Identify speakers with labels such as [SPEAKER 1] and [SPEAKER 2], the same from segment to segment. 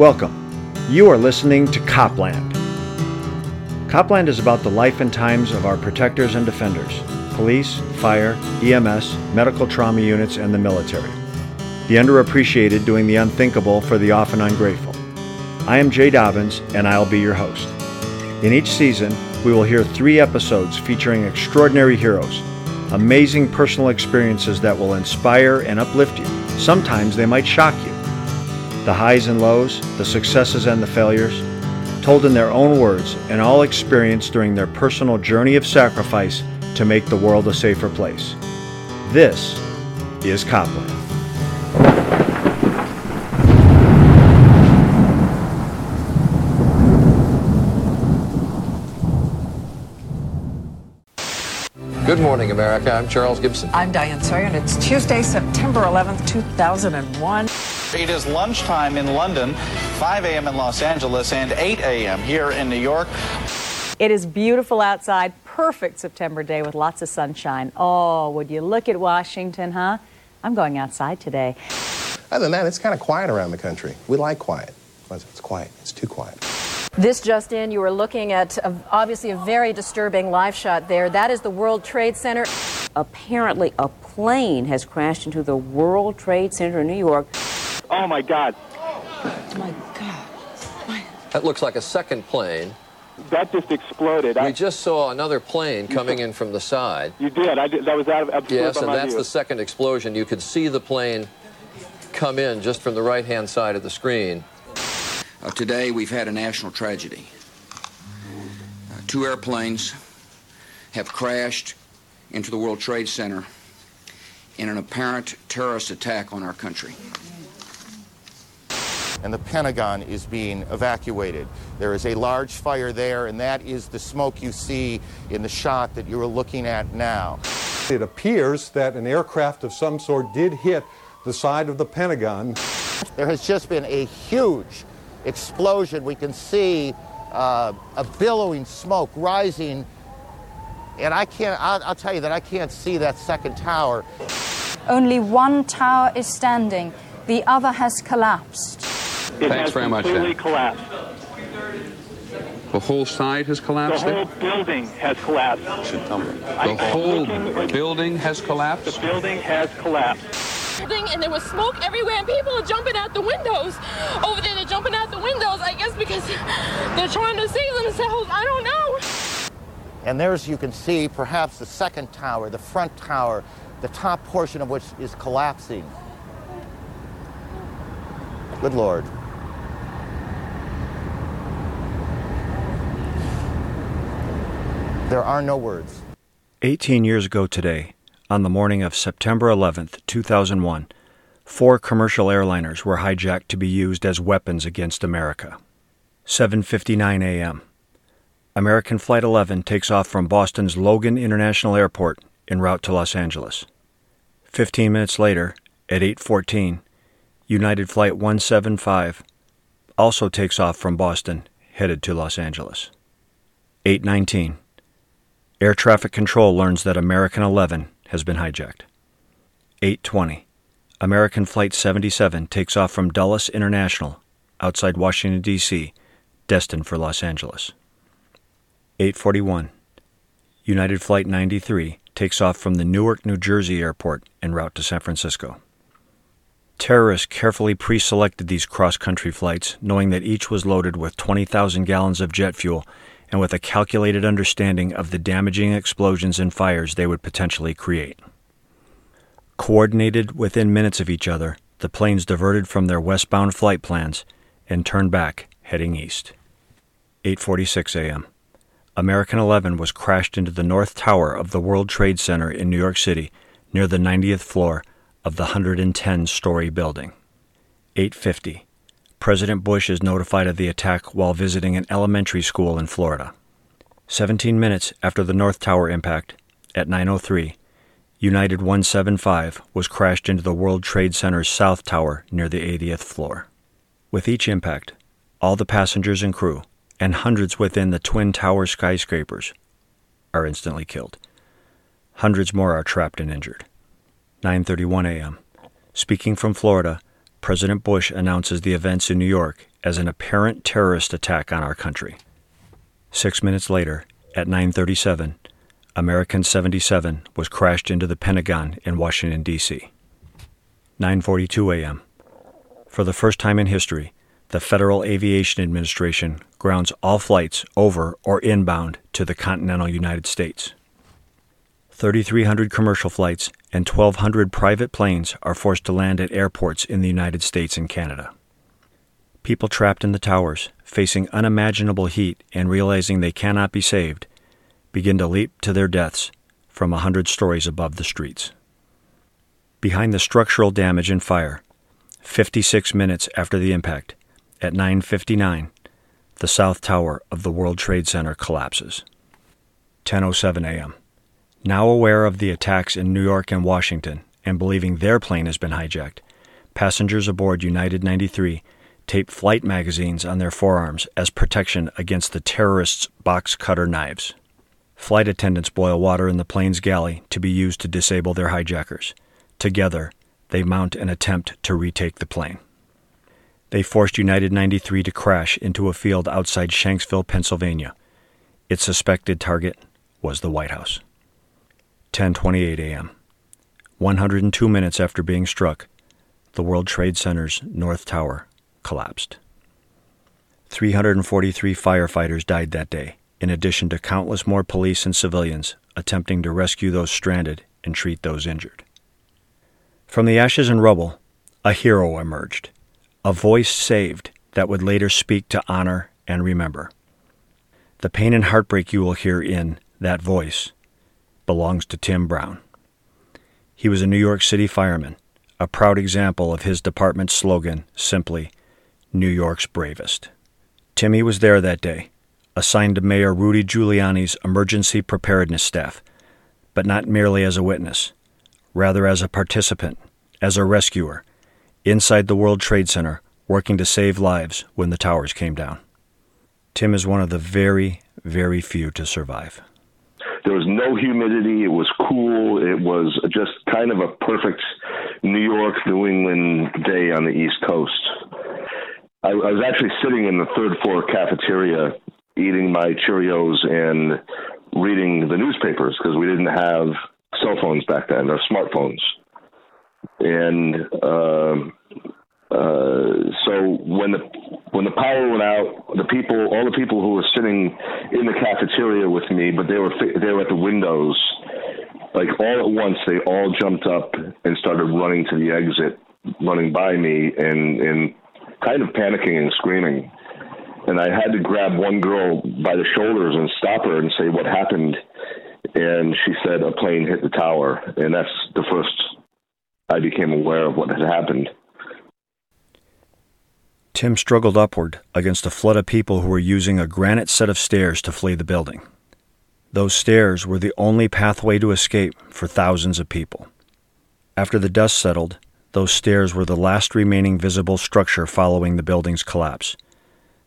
[SPEAKER 1] Welcome. You are listening to Copland. Copland is about the life and times of our protectors and defenders police, fire, EMS, medical trauma units, and the military. The underappreciated doing the unthinkable for the often ungrateful. I am Jay Dobyns, and I'll be your host. In each season, we will hear three episodes featuring extraordinary heroes, amazing personal experiences that will inspire and uplift you. Sometimes they might shock you. The highs and lows, the successes and the failures, told in their own words and all experienced during their personal journey of sacrifice to make the world a safer place. This is Copland.
[SPEAKER 2] Good morning, America. I'm Charles Gibson.
[SPEAKER 3] I'm Diane Sawyer, and it's Tuesday, September 11th, 2001.
[SPEAKER 4] It is lunchtime in London, 5 a.m. in Los Angeles, and 8 a.m. here in New York.
[SPEAKER 5] It is beautiful outside, perfect September day with lots of sunshine. Oh, would you look at Washington, huh? I'm going outside today.
[SPEAKER 6] Other than that, it's kind of quiet around the country. We like quiet. It's quiet. It's too quiet.
[SPEAKER 7] This just in, you were looking at a, obviously a very disturbing live shot there. That is the World Trade Center.
[SPEAKER 8] Apparently, a plane has crashed into the World Trade Center in New York.
[SPEAKER 9] Oh my God.
[SPEAKER 8] Oh my God.
[SPEAKER 2] That looks like a second plane.
[SPEAKER 9] That just exploded.
[SPEAKER 2] We
[SPEAKER 9] I,
[SPEAKER 2] just saw another plane coming in from the side.
[SPEAKER 9] you did. I did. That was out of absolutely
[SPEAKER 2] Yes, and that's
[SPEAKER 9] view.
[SPEAKER 2] the second explosion. You could see the plane come in just from the right-hand side of the screen.
[SPEAKER 10] Uh, today, we've had a national tragedy. Uh, two airplanes have crashed into the World Trade Center in an apparent terrorist attack on our country.
[SPEAKER 11] And the Pentagon is being evacuated. There is a large fire there, and that is the smoke you see in the shot that you are looking at now.
[SPEAKER 12] It appears that an aircraft of some sort did hit the side of the Pentagon.
[SPEAKER 11] There has just been a huge explosion. We can see uh, a billowing smoke rising, and I can't, I'll, I'll tell you that I can't see that second tower.
[SPEAKER 13] Only one tower is standing, the other has collapsed.
[SPEAKER 9] It
[SPEAKER 14] Thanks
[SPEAKER 9] has
[SPEAKER 14] very much,
[SPEAKER 9] completely
[SPEAKER 14] Dan.
[SPEAKER 9] collapsed.
[SPEAKER 14] The whole side has collapsed.
[SPEAKER 9] The
[SPEAKER 14] collapsed?
[SPEAKER 9] whole building has collapsed.
[SPEAKER 14] The whole building has collapsed?
[SPEAKER 9] The building has collapsed.
[SPEAKER 15] and there was smoke everywhere and people are jumping out the windows. Over there they're jumping out the windows, I guess because they're trying to save themselves. I don't know.
[SPEAKER 11] And there's, you can see, perhaps the second tower, the front tower, the top portion of which is collapsing. Good Lord. There are no words.
[SPEAKER 1] 18 years ago today, on the morning of September 11th, 2001, four commercial airliners were hijacked to be used as weapons against America. 7:59 a.m. American Flight 11 takes off from Boston's Logan International Airport en route to Los Angeles. 15 minutes later, at 8:14, United Flight 175 also takes off from Boston headed to Los Angeles. 8:19 Air traffic control learns that American 11 has been hijacked. 8:20. American flight 77 takes off from Dulles International outside Washington D.C., destined for Los Angeles. 8:41. United flight 93 takes off from the Newark, New Jersey airport en route to San Francisco. Terrorists carefully pre-selected these cross-country flights, knowing that each was loaded with 20,000 gallons of jet fuel and with a calculated understanding of the damaging explosions and fires they would potentially create. Coordinated within minutes of each other, the planes diverted from their westbound flight plans and turned back, heading east. 8:46 a.m. American 11 was crashed into the north tower of the World Trade Center in New York City, near the 90th floor of the 110-story building. 8:50. President Bush is notified of the attack while visiting an elementary school in Florida. 17 minutes after the North Tower impact, at 9:03, United 175 was crashed into the World Trade Center's South Tower near the 80th floor. With each impact, all the passengers and crew, and hundreds within the Twin Tower skyscrapers, are instantly killed. Hundreds more are trapped and injured. 9:31 a.m. Speaking from Florida, President Bush announces the events in New York as an apparent terrorist attack on our country. Six minutes later, at 9:37, American 77 was crashed into the Pentagon in Washington D.C. 9:42 a.m. For the first time in history, the Federal Aviation Administration grounds all flights over or inbound to the continental United States. 3,300 commercial flights and 1,200 private planes are forced to land at airports in the United States and Canada. People trapped in the towers, facing unimaginable heat and realizing they cannot be saved, begin to leap to their deaths from a hundred stories above the streets. Behind the structural damage and fire, 56 minutes after the impact, at 9:59, the south tower of the World Trade Center collapses. 10:07 a.m. Now aware of the attacks in New York and Washington and believing their plane has been hijacked, passengers aboard United 93 tape flight magazines on their forearms as protection against the terrorists' box cutter knives. Flight attendants boil water in the plane's galley to be used to disable their hijackers. Together, they mount an attempt to retake the plane. They forced United 93 to crash into a field outside Shanksville, Pennsylvania. Its suspected target was the White House. 10:28 a.m. 102 minutes after being struck, the World Trade Center's North Tower collapsed. 343 firefighters died that day, in addition to countless more police and civilians attempting to rescue those stranded and treat those injured. From the ashes and rubble, a hero emerged, a voice saved that would later speak to honor and remember. The pain and heartbreak you will hear in that voice belongs to Tim Brown. He was a New York City fireman, a proud example of his department's slogan, simply, New York's bravest. Timmy was there that day, assigned to Mayor Rudy Giuliani's emergency preparedness staff, but not merely as a witness, rather as a participant, as a rescuer, inside the World Trade Center, working to save lives when the towers came down. Tim is one of the very, very few to survive.
[SPEAKER 16] There was no humidity. It was cool. It was just kind of a perfect New York, New England day on the East Coast. I, I was actually sitting in the third floor cafeteria eating my Cheerios and reading the newspapers because we didn't have cell phones back then or smartphones. And um, uh, so when the when the power went out, the people, all the people who were sitting in the cafeteria with me, but they were they were at the windows, like all at once, they all jumped up and started running to the exit, running by me, and and kind of panicking and screaming. And I had to grab one girl by the shoulders and stop her and say, "What happened?" And she said, "A plane hit the tower," and that's the first I became aware of what had happened.
[SPEAKER 1] Tim struggled upward against a flood of people who were using a granite set of stairs to flee the building. Those stairs were the only pathway to escape for thousands of people. After the dust settled, those stairs were the last remaining visible structure following the building's collapse.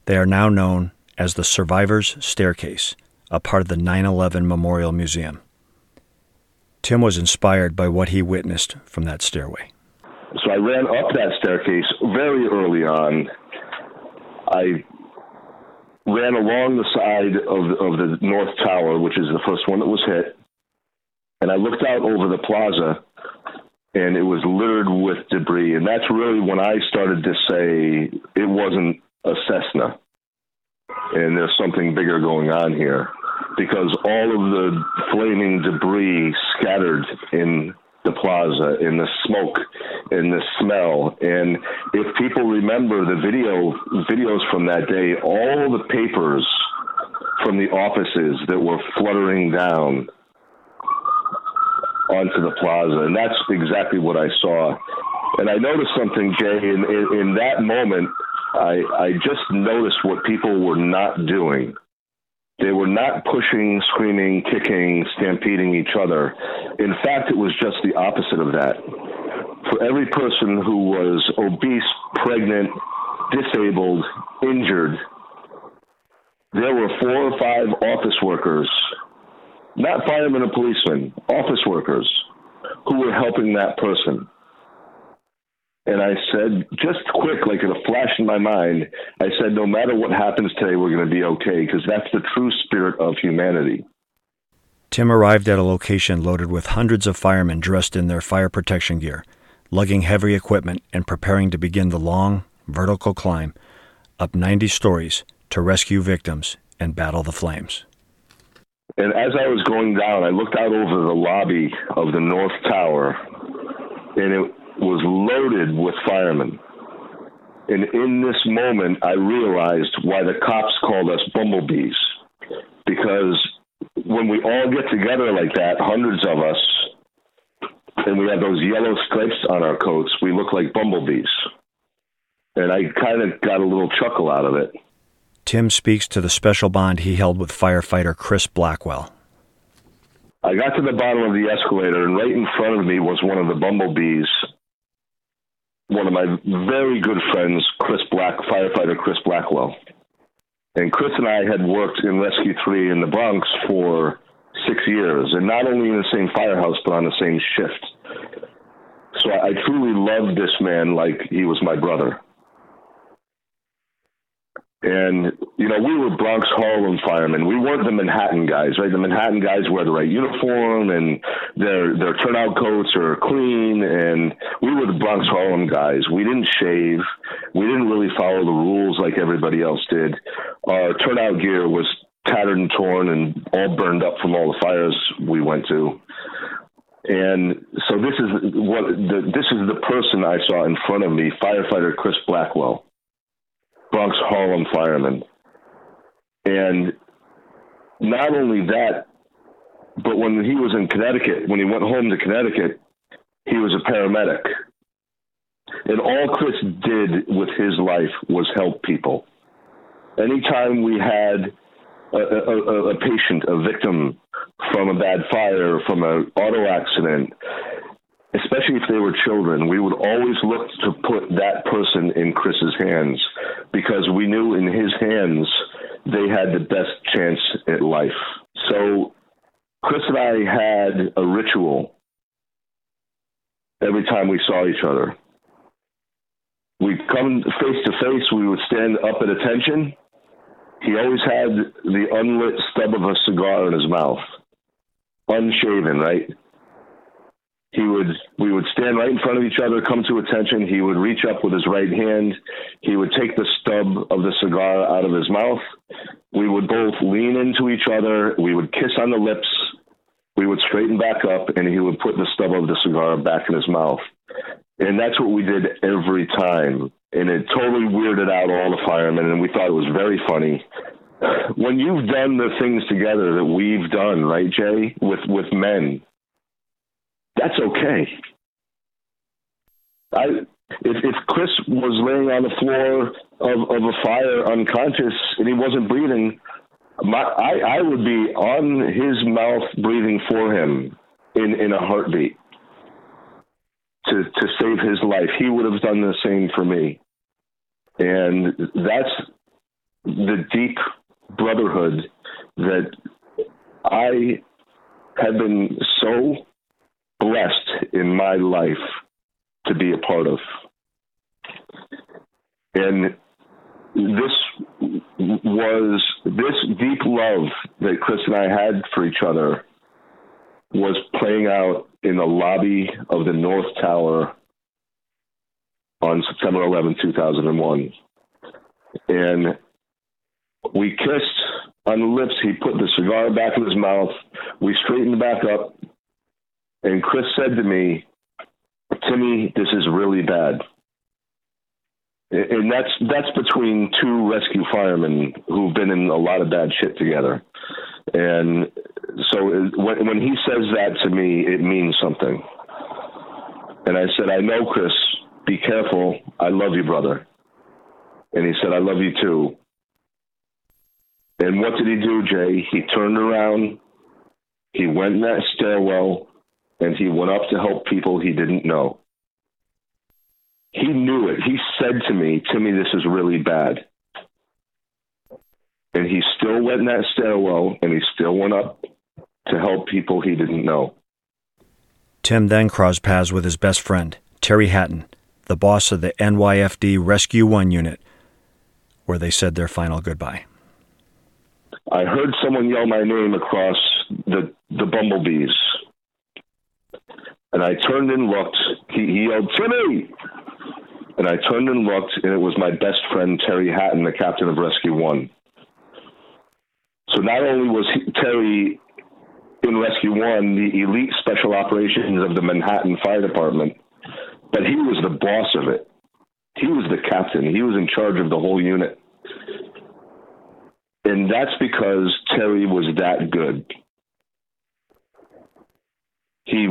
[SPEAKER 1] They are now known as the Survivors Staircase, a part of the 9 11 Memorial Museum. Tim was inspired by what he witnessed from that stairway.
[SPEAKER 16] So I ran up that staircase very early on. I ran along the side of of the north tower, which is the first one that was hit, and I looked out over the plaza, and it was littered with debris. And that's really when I started to say it wasn't a Cessna, and there's something bigger going on here, because all of the flaming debris scattered in the plaza in the smoke and the smell. And if people remember the video videos from that day all the papers from the offices that were fluttering down onto the plaza. And that's exactly what i saw. And i noticed something jay in, in, in that moment i i just noticed what people were not doing they were not pushing, screaming, kicking, stampeding each other. In fact, it was just the opposite of that. For every person who was obese, pregnant, disabled, injured, there were four or five office workers, not firemen or policemen, office workers, who were helping that person. And I said, just quick, like in a flash in my mind, I said, no matter what happens today, we're going to be okay because that's the true spirit of humanity.
[SPEAKER 1] Tim arrived at a location loaded with hundreds of firemen dressed in their fire protection gear, lugging heavy equipment and preparing to begin the long, vertical climb up 90 stories to rescue victims and battle the flames.
[SPEAKER 16] And as I was going down, I looked out over the lobby of the North Tower, and it was loaded with firemen. And in this moment, I realized why the cops called us bumblebees. Because when we all get together like that, hundreds of us, and we have those yellow stripes on our coats, we look like bumblebees. And I kind of got a little chuckle out of it.
[SPEAKER 1] Tim speaks to the special bond he held with firefighter Chris Blackwell.
[SPEAKER 16] I got to the bottom of the escalator, and right in front of me was one of the bumblebees one of my very good friends, Chris Black, firefighter Chris Blackwell. And Chris and I had worked in Rescue 3 in the Bronx for six years, and not only in the same firehouse, but on the same shift. So I, I truly loved this man like he was my brother. And you know, we were Bronx Harlem firemen. We weren't the Manhattan guys, right? The Manhattan guys wear the right uniform and their their turnout coats are clean. And we were the Bronx Harlem guys. We didn't shave. We didn't really follow the rules like everybody else did. Our turnout gear was tattered and torn and all burned up from all the fires we went to. And so this is what the, this is the person I saw in front of me, firefighter Chris Blackwell Bronx Harlem fireman. And not only that, but when he was in Connecticut, when he went home to Connecticut, he was a paramedic. And all Chris did with his life was help people. Anytime we had a, a, a patient, a victim from a bad fire, from an auto accident, especially if they were children, we would always look to put that person in Chris's hands because we knew in his hands they had the best chance at life. So Chris and I had a ritual every time we saw each other. We'd come face to face, we would stand up at attention. He always had the unlit stub of a cigar in his mouth, unshaven, right? He would we would stand right in front of each other come to attention. He would reach up with his right hand. He would take the stub of the cigar out of his mouth. We would both lean into each other. We would kiss on the lips. We would straighten back up and he would put the stub of the cigar back in his mouth. And that's what we did every time. And it totally weirded out all the firemen and we thought it was very funny. When you've done the things together that we've done right jay with with men that's okay. I if if Chris was laying on the floor of, of a fire unconscious and he wasn't breathing, my I, I would be on his mouth breathing for him in, in a heartbeat to to save his life. He would have done the same for me. And that's the deep brotherhood that I have been so blessed in my life to be a part of. And this was this deep love that Chris and I had for each other was playing out in the lobby of the North Tower on September 11, 2001. And we kissed on the lips. He put the cigar back in his mouth. We straightened back up. And Chris said to me, Timmy, this is really bad. And that's that's between two rescue firemen who've been in a lot of bad shit together. And so when, when he says that to me, it means something. And I said, I know, Chris, be careful. I love you, brother. And he said, I love you too. And what did he do, Jay? He turned around, he went in that stairwell, and he went up to help people he didn't know. He knew it. He said to me, Timmy, this is really bad. And he still went in that stairwell and he still went up to help people he didn't know.
[SPEAKER 1] Tim then crossed paths with his best friend, Terry Hatton, the boss of the NYFD Rescue 1 unit, where they said their final goodbye.
[SPEAKER 16] I heard someone yell my name across the the bumblebees, and I turned and looked. He, he yelled, "Timmy!" And I turned and looked, and it was my best friend Terry Hatton, the captain of Rescue One. So not only was he, Terry in Rescue One the elite special operations of the Manhattan Fire Department, but he was the boss of it. He was the captain. He was in charge of the whole unit. And that's because Terry was that good. He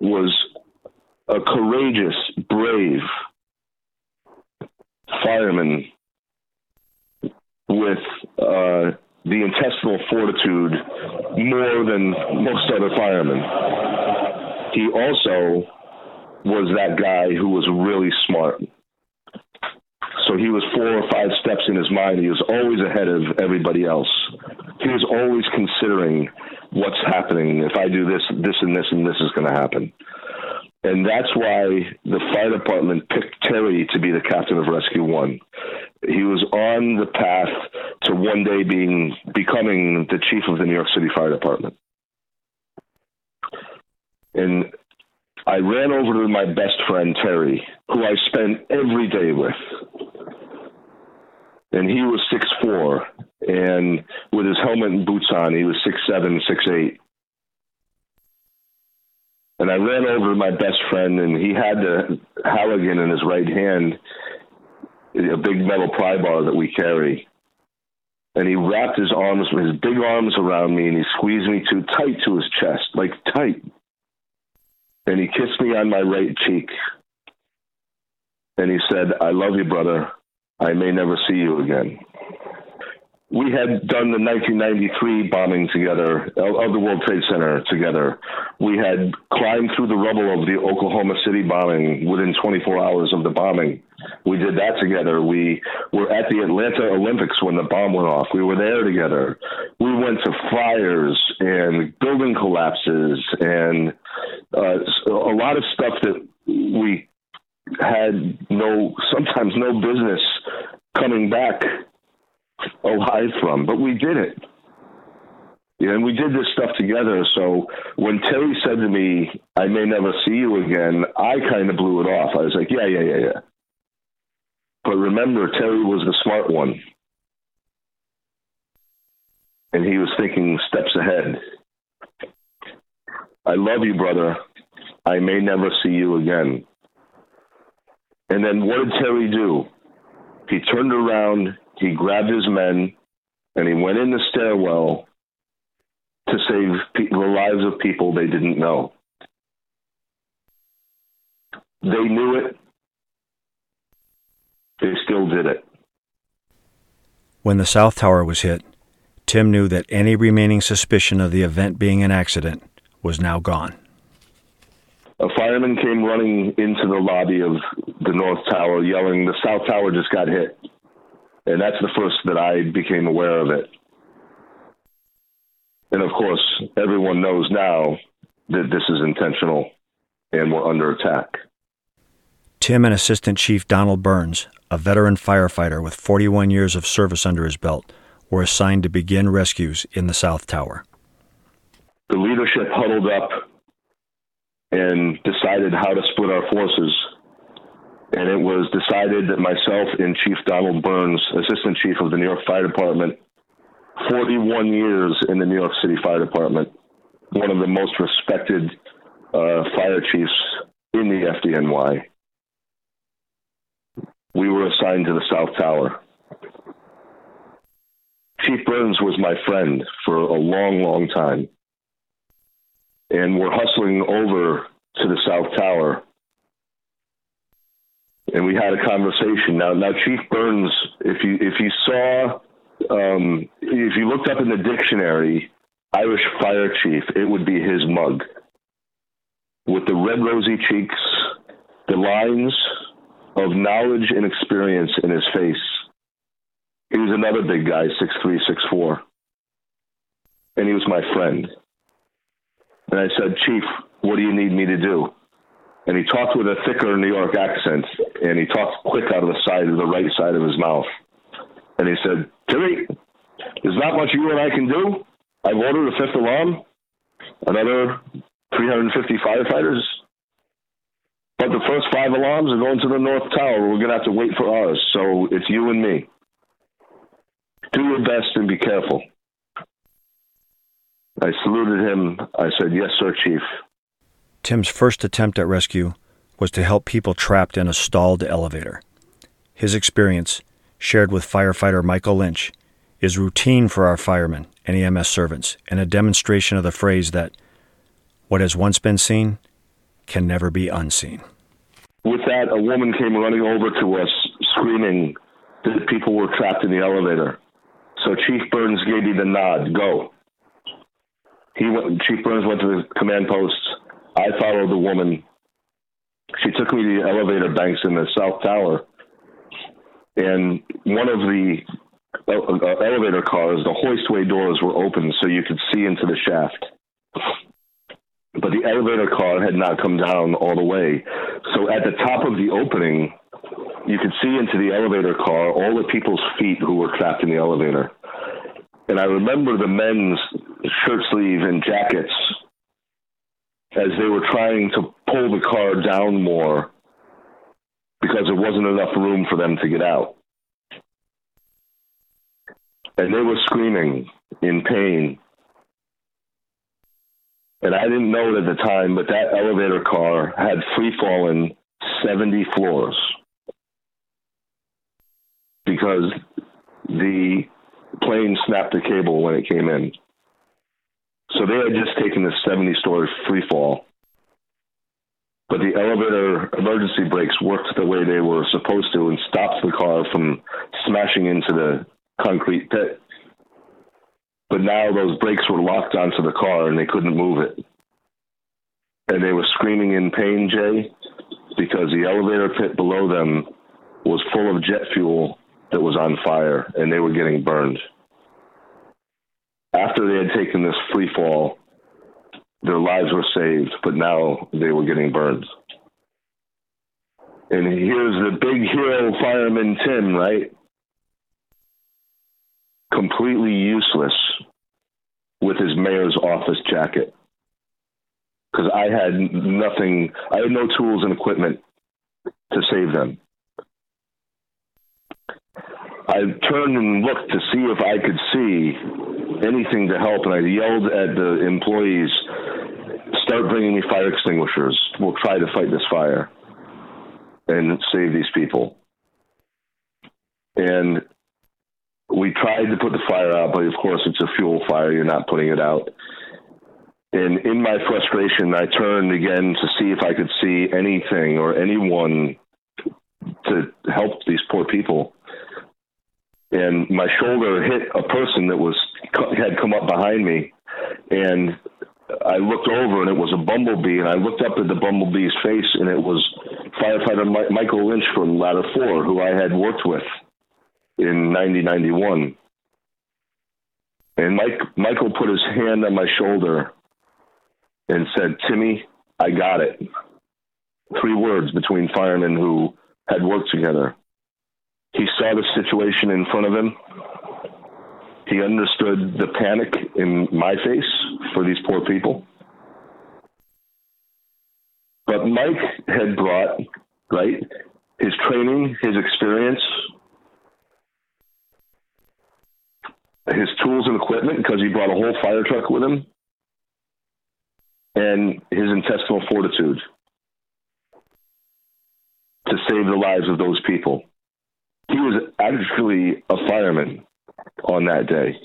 [SPEAKER 16] was a courageous, brave fireman with uh, the intestinal fortitude more than most other firemen. He also was that guy who was really smart. So he was four or five steps in his mind. He was always ahead of everybody else. He was always considering what's happening. If I do this, this, and this, and this is going to happen. And that's why the fire department picked Terry to be the captain of Rescue One. He was on the path to one day being becoming the chief of the New York City Fire Department. And I ran over to my best friend Terry, who I spent every day with. And he was six four, and with his helmet and boots on, he was six seven, six eight. And I ran over to my best friend, and he had the Halligan in his right hand, a big metal pry bar that we carry. And he wrapped his arms, his big arms around me, and he squeezed me too tight to his chest, like tight. And he kissed me on my right cheek. And he said, I love you, brother. I may never see you again we had done the 1993 bombing together of the World Trade Center together. We had climbed through the rubble of the Oklahoma City bombing within 24 hours of the bombing. We did that together. We were at the Atlanta Olympics when the bomb went off. We were there together. We went to fires and building collapses and uh, a lot of stuff that we had no, sometimes no business coming back alive from, but we did it. Yeah, and we did this stuff together. So when Terry said to me, I may never see you again, I kind of blew it off. I was like, yeah, yeah, yeah, yeah. But remember, Terry was the smart one. And he was thinking steps ahead. I love you, brother. I may never see you again. And then what did Terry do? He turned around he grabbed his men and he went in the stairwell to save pe- the lives of people they didn't know. They knew it. They still did it.
[SPEAKER 1] When the South Tower was hit, Tim knew that any remaining suspicion of the event being an accident was now gone.
[SPEAKER 16] A fireman came running into the lobby of the North Tower yelling, The South Tower just got hit and that's the first that I became aware of it. And of course, everyone knows now that this is intentional and we're under attack.
[SPEAKER 1] Tim and Assistant Chief Donald Burns, a veteran firefighter with 41 years of service under his belt, were assigned to begin rescues in the South Tower.
[SPEAKER 16] The leadership huddled up and decided how to split our forces and it was decided that myself and Chief Donald Burns, Assistant Chief of the New York Fire Department, 41 years in the New York City Fire Department, one of the most respected uh, fire chiefs in the FDNY. We were assigned to the South Tower. Chief Burns was my friend for a long, long time. And we're hustling over to the South Tower and we had a conversation. Now, now Chief Burns, if you if you saw, um, if you looked up in the dictionary, Irish Fire Chief, it would be his mug with the red rosy cheeks, the lines of knowledge and experience in his face. He was another big guy, six three, six four, and he was my friend. And I said, Chief, what do you need me to do? And he talked with a thicker New York accent, and he talked quick out of the side of the right side of his mouth. And he said, Timmy, there's not much you and I can do. I've ordered a fifth alarm, another 350 firefighters. But the first five alarms are going to the North Tower. We're going to have to wait for ours. So it's you and me. Do your best and be careful. I saluted him. I said, Yes, sir, Chief.
[SPEAKER 1] Tim's first attempt at rescue was to help people trapped in a stalled elevator. His experience, shared with firefighter Michael Lynch, is routine for our firemen and EMS servants and a demonstration of the phrase that what has once been seen can never be unseen.
[SPEAKER 16] With that, a woman came running over to us screaming that people were trapped in the elevator. So Chief Burns gave me the nod, go. He went, Chief Burns went to the command post. I followed the woman. She took me to the elevator banks in the South Tower. And one of the uh, uh, elevator cars, the hoistway doors were open so you could see into the shaft. But the elevator car had not come down all the way. So at the top of the opening, you could see into the elevator car all the people's feet who were trapped in the elevator. And I remember the men's shirt sleeve and jackets as they were trying to pull the car down more because there wasn't enough room for them to get out. And they were screaming in pain. And I didn't know it at the time, but that elevator car had free fallen 70 floors because the plane snapped the cable when it came in. So they had just taken this 70 story free fall. But the elevator emergency brakes worked the way they were supposed to and stopped the car from smashing into the concrete pit. But now those brakes were locked onto the car and they couldn't move it. And they were screaming in pain, Jay, because the elevator pit below them was full of jet fuel that was on fire and they were getting burned. After they had taken this free fall, their lives were saved, but now they were getting burned. And here's the big hero fireman Tim, right? Completely useless with his mayor's office jacket. Because I had nothing, I had no tools and equipment to save them. I turned and looked to see if I could see anything to help, and I yelled at the employees, "Start bringing me fire extinguishers. We'll try to fight this fire and save these people." And we tried to put the fire out, but of course it's a fuel fire. You're not putting it out. And in my frustration, I turned again to see if I could see anything or anyone to help these poor people and my shoulder hit a person that was had come up behind me, and I looked over and it was a bumblebee, and I looked up at the bumblebee's face, and it was firefighter Michael Lynch from Ladder Four, who I had worked with in 1991. And Mike Michael put his hand on my shoulder and said, "Timmy, I got it." Three words between firemen who had worked together. He saw the situation in front of him. He understood the panic in my face for these poor people. But Mike had brought, right, his training, his experience, his tools and equipment, because he brought a whole fire truck with him, and his intestinal fortitude to save the lives of those people he was actually a fireman on that day.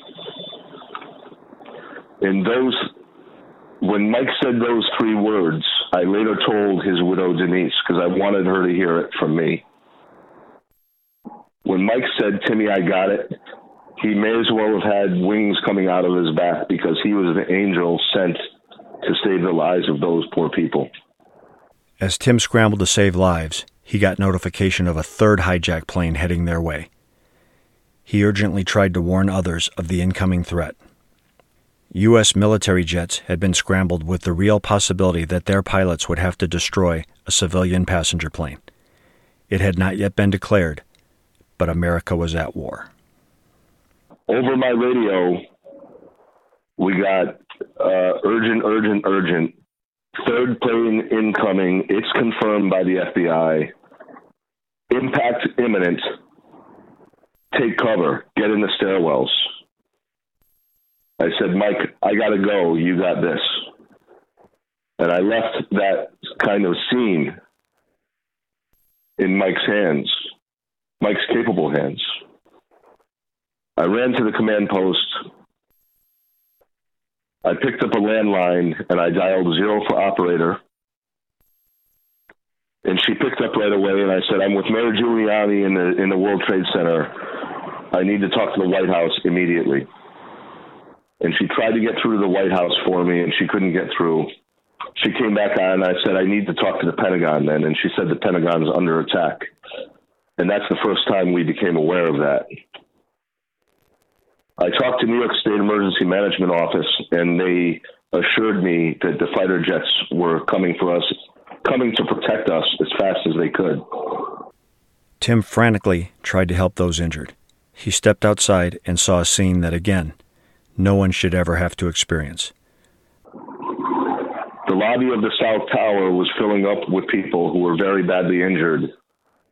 [SPEAKER 16] And those, when Mike said those three words, I later told his widow Denise because I wanted her to hear it from me. When Mike said, Timmy, I got it, he may as well have had wings coming out of his back because he was an angel sent to save the lives of those poor people.
[SPEAKER 1] As Tim scrambled to save lives, he got notification of a third hijacked plane heading their way. He urgently tried to warn others of the incoming threat. U.S. military jets had been scrambled with the real possibility that their pilots would have to destroy a civilian passenger plane. It had not yet been declared, but America was at war.
[SPEAKER 16] Over my radio, we got uh, urgent, urgent, urgent. Third plane incoming. It's confirmed by the FBI. Impact imminent. Take cover. Get in the stairwells. I said, Mike, I got to go. You got this. And I left that kind of scene in Mike's hands, Mike's capable hands. I ran to the command post. I picked up a landline and I dialed zero for operator. And she picked up right away and I said, I'm with Mayor Giuliani in the in the World Trade Center. I need to talk to the White House immediately. And she tried to get through to the White House for me and she couldn't get through. She came back on and I said, I need to talk to the Pentagon then. And she said the Pentagon's under attack. And that's the first time we became aware of that. I talked to New York State Emergency Management Office, and they assured me that the fighter jets were coming for us, coming to protect us as fast as they could.
[SPEAKER 1] Tim frantically tried to help those injured. He stepped outside and saw a scene that, again, no one should ever have to experience.
[SPEAKER 16] The lobby of the South Tower was filling up with people who were very badly injured,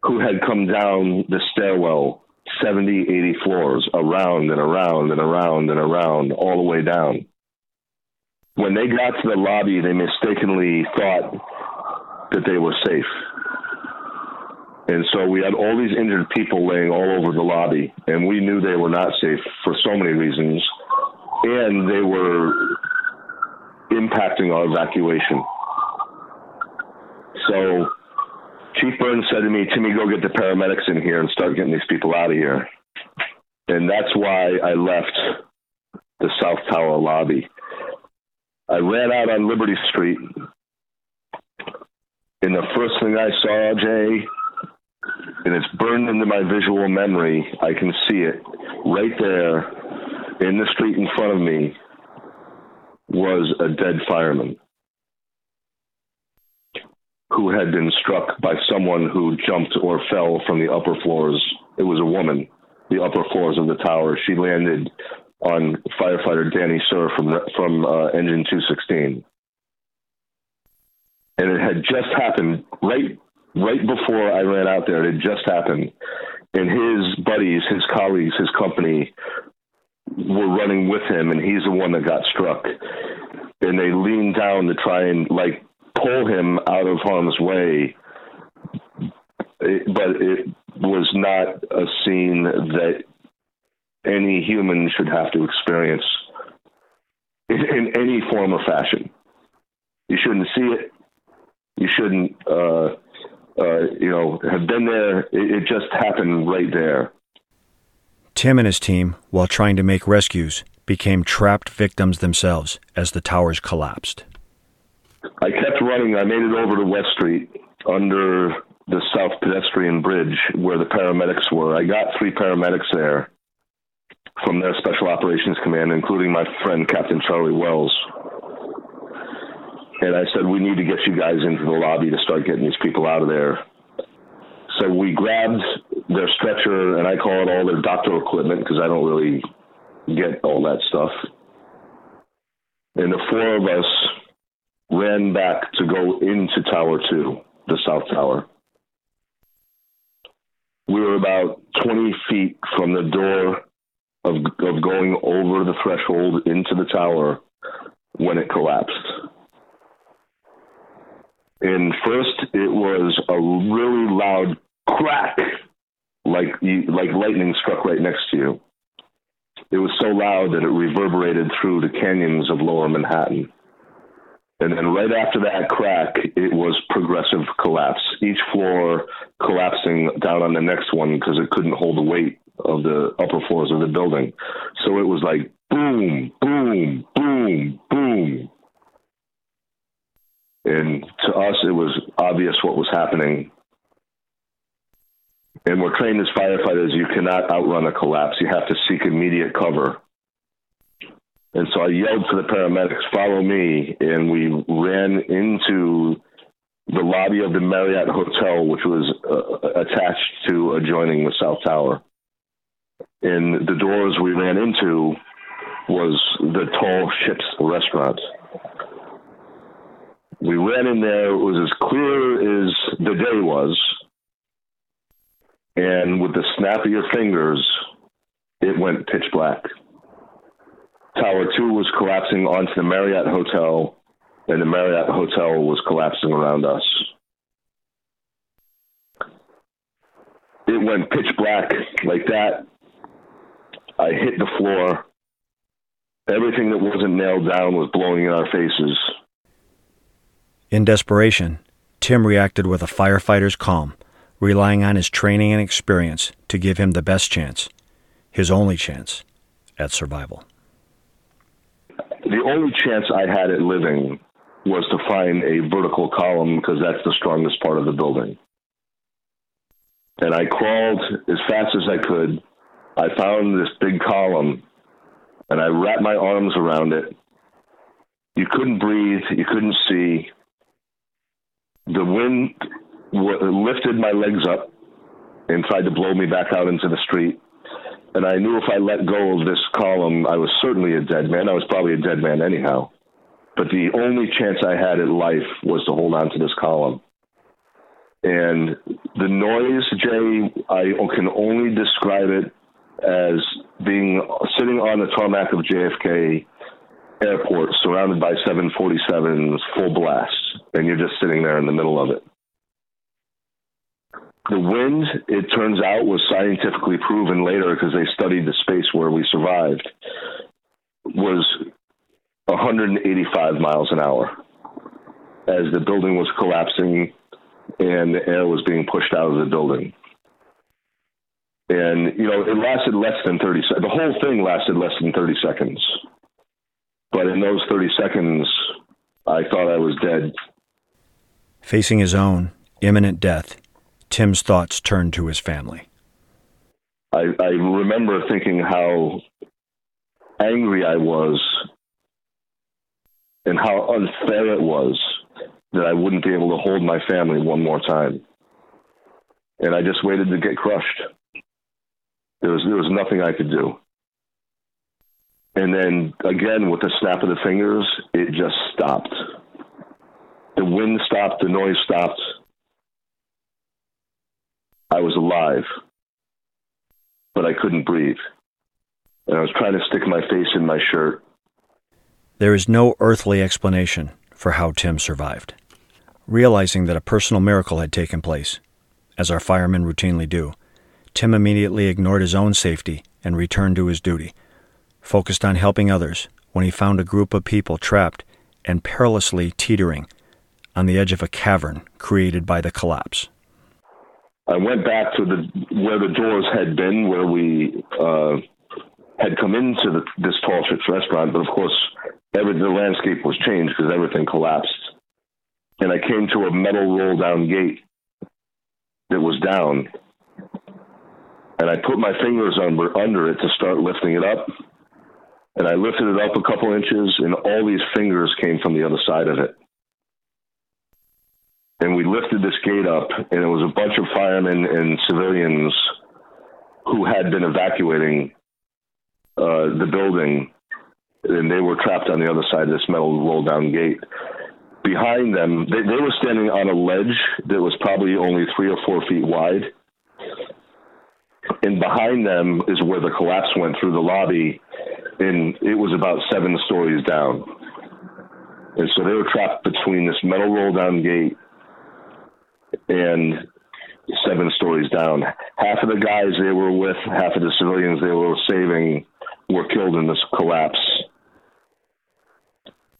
[SPEAKER 16] who had come down the stairwell 70, 80 floors, around and around and around and around, all the way down. When they got to the lobby, they mistakenly thought that they were safe. And so we had all these injured people laying all over the lobby, and we knew they were not safe for so many reasons, and they were impacting our evacuation. So Chief Burns said to me, Timmy, go get the paramedics in here and start getting these people out of here. And that's why I left the South Tower lobby. I ran out on Liberty Street. And the first thing I saw, Jay, and it's burned into my visual memory, I can see it right there in the street in front of me, was a dead fireman who had been struck by someone who jumped or fell from the upper floors. It was a woman, the upper floors of the tower. She landed on firefighter Danny Suhr from from uh, engine 216, and it had just happened right right before I ran out there. It had just happened, and his buddies, his colleagues, his company were running with him, and he's the one that got struck. And they leaned down to try and like pull him out of harm's way, but it was not a scene that any human should have to experience in, any form or fashion. You shouldn't see it. You shouldn't, uh, uh, you know, have been there. It, it just happened right there.
[SPEAKER 1] Tim and his team, while trying to make rescues, became trapped victims themselves as the towers collapsed.
[SPEAKER 16] I kept running. I made it over to West Street under the South Pedestrian Bridge where the paramedics were. I got three paramedics there from their Special Operations Command, including my friend Captain Charlie Wells. And I said, We need to get you guys into the lobby to start getting these people out of there. So we grabbed their stretcher, and I call it all their doctor equipment because I don't really get all that stuff. And the four of us ran back to go into Tower 2, the South Tower. We were about 20 feet from the door of, of going over the threshold into the tower when it collapsed. And first, it was a really loud crack, like like lightning struck right next to you. It was so loud that it reverberated through the canyons of Lower Manhattan. And then right after that crack, it was progressive collapse. Each floor collapsing down on the next one because it couldn't hold the weight of the upper floors of the building. So it was like boom, boom, boom, boom. And to us, it was obvious what was happening. And we're trained as firefighters, you cannot outrun a collapse. You have to seek immediate cover. And so I yelled to the paramedics, follow me. And we ran into the lobby of the Marriott Hotel, which was uh, attached to adjoining the South Tower. And the doors we ran into was the Tall Ships restaurant. We ran in there, it was as clear as the day was. And with the snap of your fingers, it went pitch black. Tower 2 was collapsing onto the Marriott Hotel, and the Marriott Hotel was collapsing around us. It went pitch black like that. I hit the floor. Everything that wasn't nailed down was blowing in our faces.
[SPEAKER 1] In desperation, Tim reacted with a firefighter's calm, relying on his training and experience to give him the best chance, his only chance, at survival.
[SPEAKER 16] The only chance I had at living was to find a vertical column because that's the strongest part of the building. And I crawled as fast as I could. I found this big column and I wrapped my arms around it. You couldn't breathe, you couldn't see. The wind w- lifted my legs up and tried to blow me back out into the street. And I knew if I let go of this column, I was certainly a dead man. I was probably a dead man anyhow. But the only chance I had at life was to hold on to this column. And the noise, Jay, I can only describe it as being sitting on the tarmac of JFK Airport, surrounded by 747s, full blast, and you're just sitting there in the middle of it. The wind, it turns out, was scientifically proven later because they studied the space where we survived, was 185 miles an hour as the building was collapsing and the air was being pushed out of the building. And, you know, it lasted less than 30 seconds. The whole thing lasted less than 30 seconds. But in those 30 seconds, I thought I was dead.
[SPEAKER 1] Facing his own imminent death, Tim's thoughts turned to his family.
[SPEAKER 16] I, I remember thinking how angry I was and how unfair it was that I wouldn't be able to hold my family one more time. And I just waited to get crushed. There was there was nothing I could do. And then again with the snap of the fingers, it just stopped. The wind stopped, the noise stopped. I was alive. But I couldn't breathe. And I was trying to stick my face in my shirt.
[SPEAKER 1] There is no earthly explanation for how Tim survived. Realizing that a personal miracle had taken place, as our firemen routinely do, Tim immediately ignored his own safety and returned to his duty, focused on helping others when he found a group of people trapped and perilously teetering on the edge of a cavern created by the collapse.
[SPEAKER 16] I went back to the where the doors had been, where we uh, had come into the, this tall ships restaurant, but of course, every, the landscape was changed because everything collapsed. And I came to a metal roll down gate that was down, and I put my fingers under under it to start lifting it up. And I lifted it up a couple inches, and all these fingers came from the other side of it. And we lifted this gate up, and it was a bunch of firemen and civilians who had been evacuating uh, the building, and they were trapped on the other side of this metal roll down gate. Behind them, they, they were standing on a ledge that was probably only three or four feet wide and behind them is where the collapse went through the lobby, and it was about seven stories down. And so they were trapped between this metal roll down gate and seven stories down. Half of the guys they were with, half of the civilians they were saving, were killed in this collapse.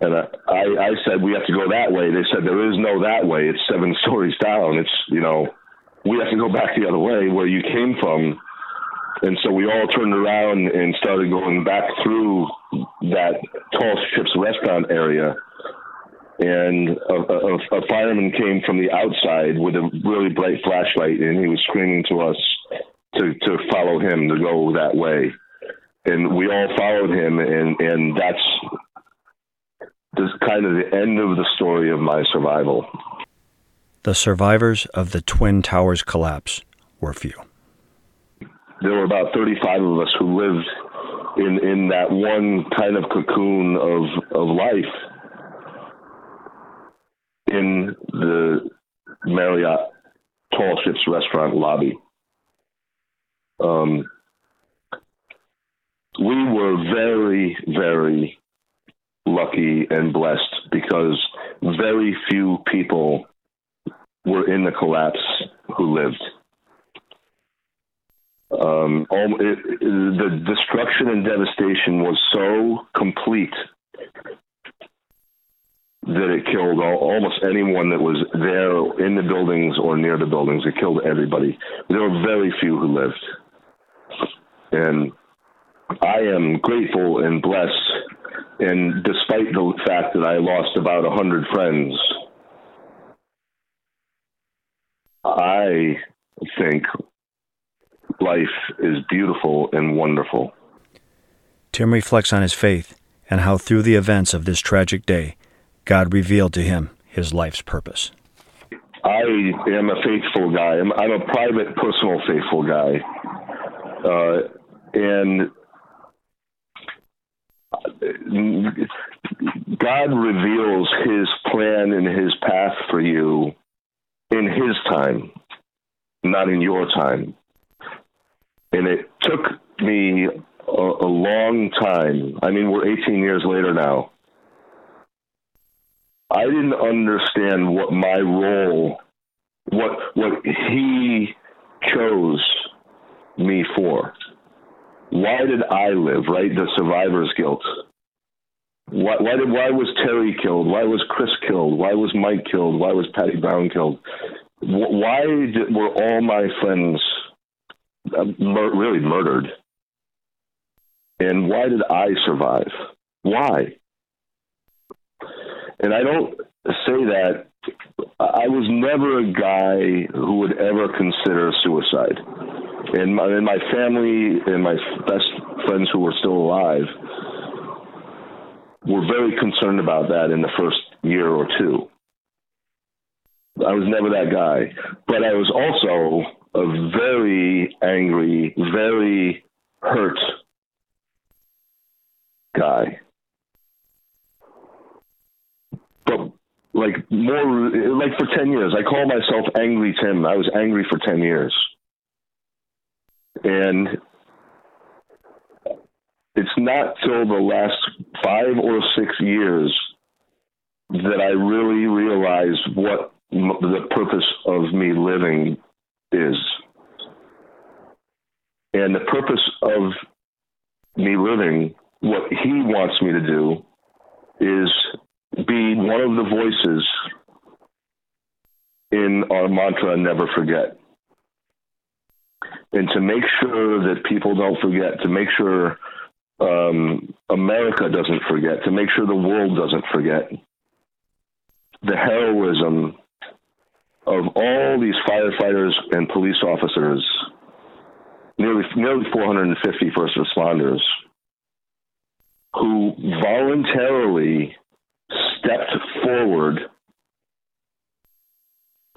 [SPEAKER 16] And I, I said, we have to go that way. They said, there is no that way. It's seven stories down. It's, you know, we have to go back the other way where you came from. And so we all turned around and started going back through that Tall Ships restaurant area. And a, a, a fireman came from the outside with a really bright flashlight, and he was screaming to us to, to follow him to go that way. and we all followed him, and and that's this kind of the end of the story of my survival.
[SPEAKER 1] The survivors of the Twin Towers collapse were few.
[SPEAKER 16] There were about 35 of us who lived in in that one kind of cocoon of of life in the Marriott Tall Ships restaurant lobby. Um, we were very, very lucky and blessed because very few people were in the collapse who lived. Um, all, it, the destruction and devastation was so complete that it killed all, almost anyone that was there in the buildings or near the buildings. It killed everybody. There were very few who lived. And I am grateful and blessed. And despite the fact that I lost about a hundred friends, I think life is beautiful and wonderful.
[SPEAKER 1] Tim reflects on his faith and how through the events of this tragic day, God revealed to him his life's purpose.
[SPEAKER 16] I am a faithful guy. I'm, I'm a private, personal, faithful guy. Uh, and God reveals his plan and his path for you in his time, not in your time. And it took me a, a long time. I mean, we're 18 years later now. I didn't understand what my role, what what he chose me for. Why did I live? Right, the survivor's guilt. Why, why did why was Terry killed? Why was Chris killed? Why was Mike killed? Why was Patty Brown killed? Why did, were all my friends uh, mur- really murdered? And why did I survive? Why? And I don't say that. I was never a guy who would ever consider suicide. And my, and my family and my best friends who were still alive were very concerned about that in the first year or two. I was never that guy. But I was also a very angry, very hurt guy. But like more like for 10 years, I call myself Angry Tim. I was angry for 10 years. And it's not till the last five or six years that I really realized what m- the purpose of me living is. And the purpose of me living, what he wants me to do, is be one of the voices in our mantra never forget. And to make sure that people don't forget, to make sure um, America doesn't forget, to make sure the world doesn't forget the heroism of all these firefighters and police officers, nearly nearly 450 first responders, who voluntarily stepped forward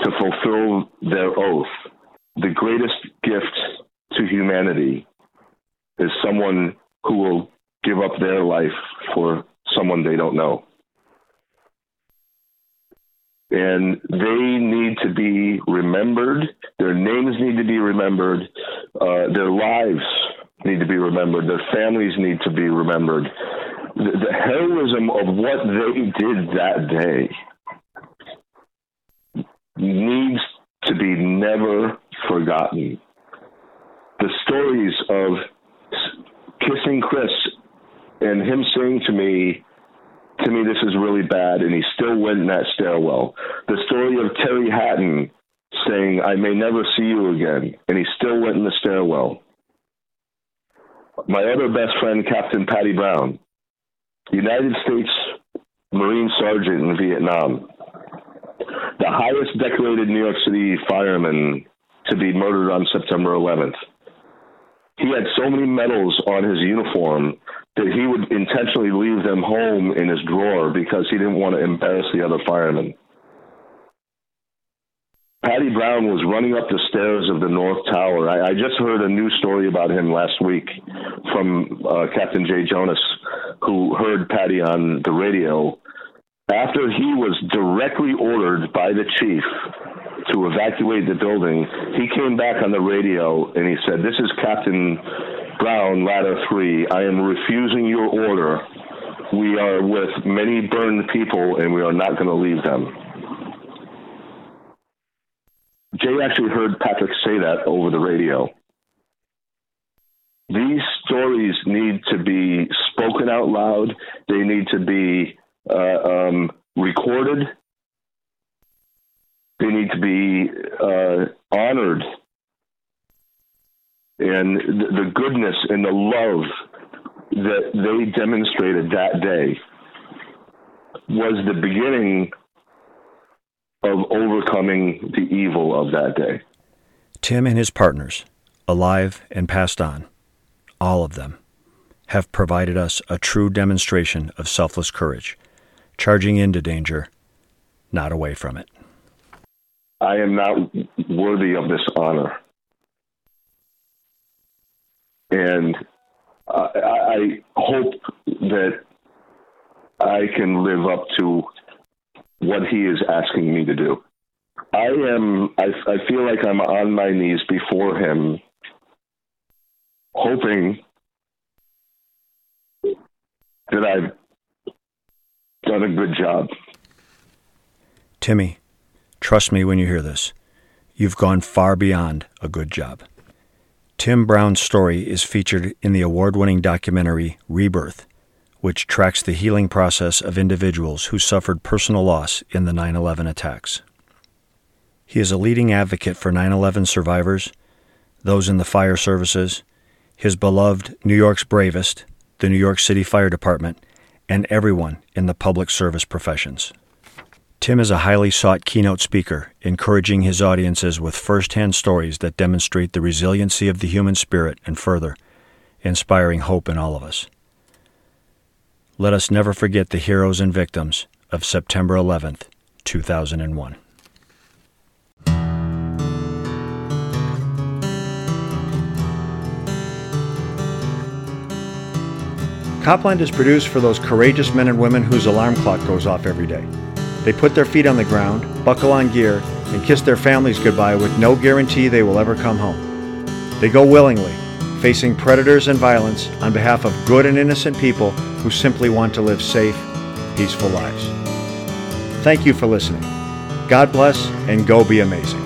[SPEAKER 16] to fulfill their oath. The greatest gift to humanity is someone who will give up their life for someone they don't know. And they need to be remembered. Their names need to be remembered. Uh, their lives need to be remembered. Their families need to be remembered. The, heroism of what they did that day needs to be never forgotten. The stories of kissing Chris and him saying to me, to me, this is really bad, and he still went in that stairwell. The story of Terry Hatton saying, I may never see you again, and he still went in the stairwell. My other best friend, Captain Patty Brown, United States Marine Sergeant in Vietnam, the highest decorated New York City fireman to be murdered on September 11th. He had so many medals on his uniform that he would intentionally leave them home in his drawer because he didn't want to embarrass the other firemen. Patty Brown was running up the stairs of the North Tower. I, I just heard a news story about him last week from uh, Captain Jay Jonas, who heard Patty on the radio. After he was directly ordered by the chief to evacuate the building, he came back on the radio and he said, This is Captain Brown, Ladder 3. I am refusing your order. We are with many burned people and we are not going to leave them. Jay actually heard Patrick say that over the radio. These stories need to be spoken out loud. They need to be uh, um, recorded. They need to be uh, honored. And the, the goodness and the love that they demonstrated that day was the beginning of overcoming the evil of that day.
[SPEAKER 1] Tim and his partners, alive and passed on, all of them, have provided us a true demonstration of selfless courage, charging into danger, not away from it.
[SPEAKER 16] I am not worthy of this honor. And I, I hope that I can live up to what he is asking me to do. I am, I, I feel like I'm on my knees before him, hoping that I've done a good job.
[SPEAKER 1] Timmy, trust me when you hear this. You've gone far beyond a good job. Tim Brown's story is featured in the award winning documentary Rebirth which tracks the healing process of individuals who suffered personal loss in the 9 11 attacks. He is a leading advocate for 9 11 survivors, those in the fire services, his beloved New York's Bravest, the New York City Fire Department, and everyone in the public service professions. Tim is a highly sought keynote speaker, encouraging his audiences with first hand stories that demonstrate the resiliency of the human spirit and further, inspiring hope in all of us let us never forget the heroes and victims of September 11th, 2001. Copland is produced for those courageous men and women whose alarm clock goes off every day. They put their feet on the ground, buckle on gear, and kiss their families goodbye with no guarantee they will ever come home. They go willingly, facing predators and violence on behalf of good and innocent people who simply want to live safe, peaceful lives. Thank you for listening. God bless and go be amazing.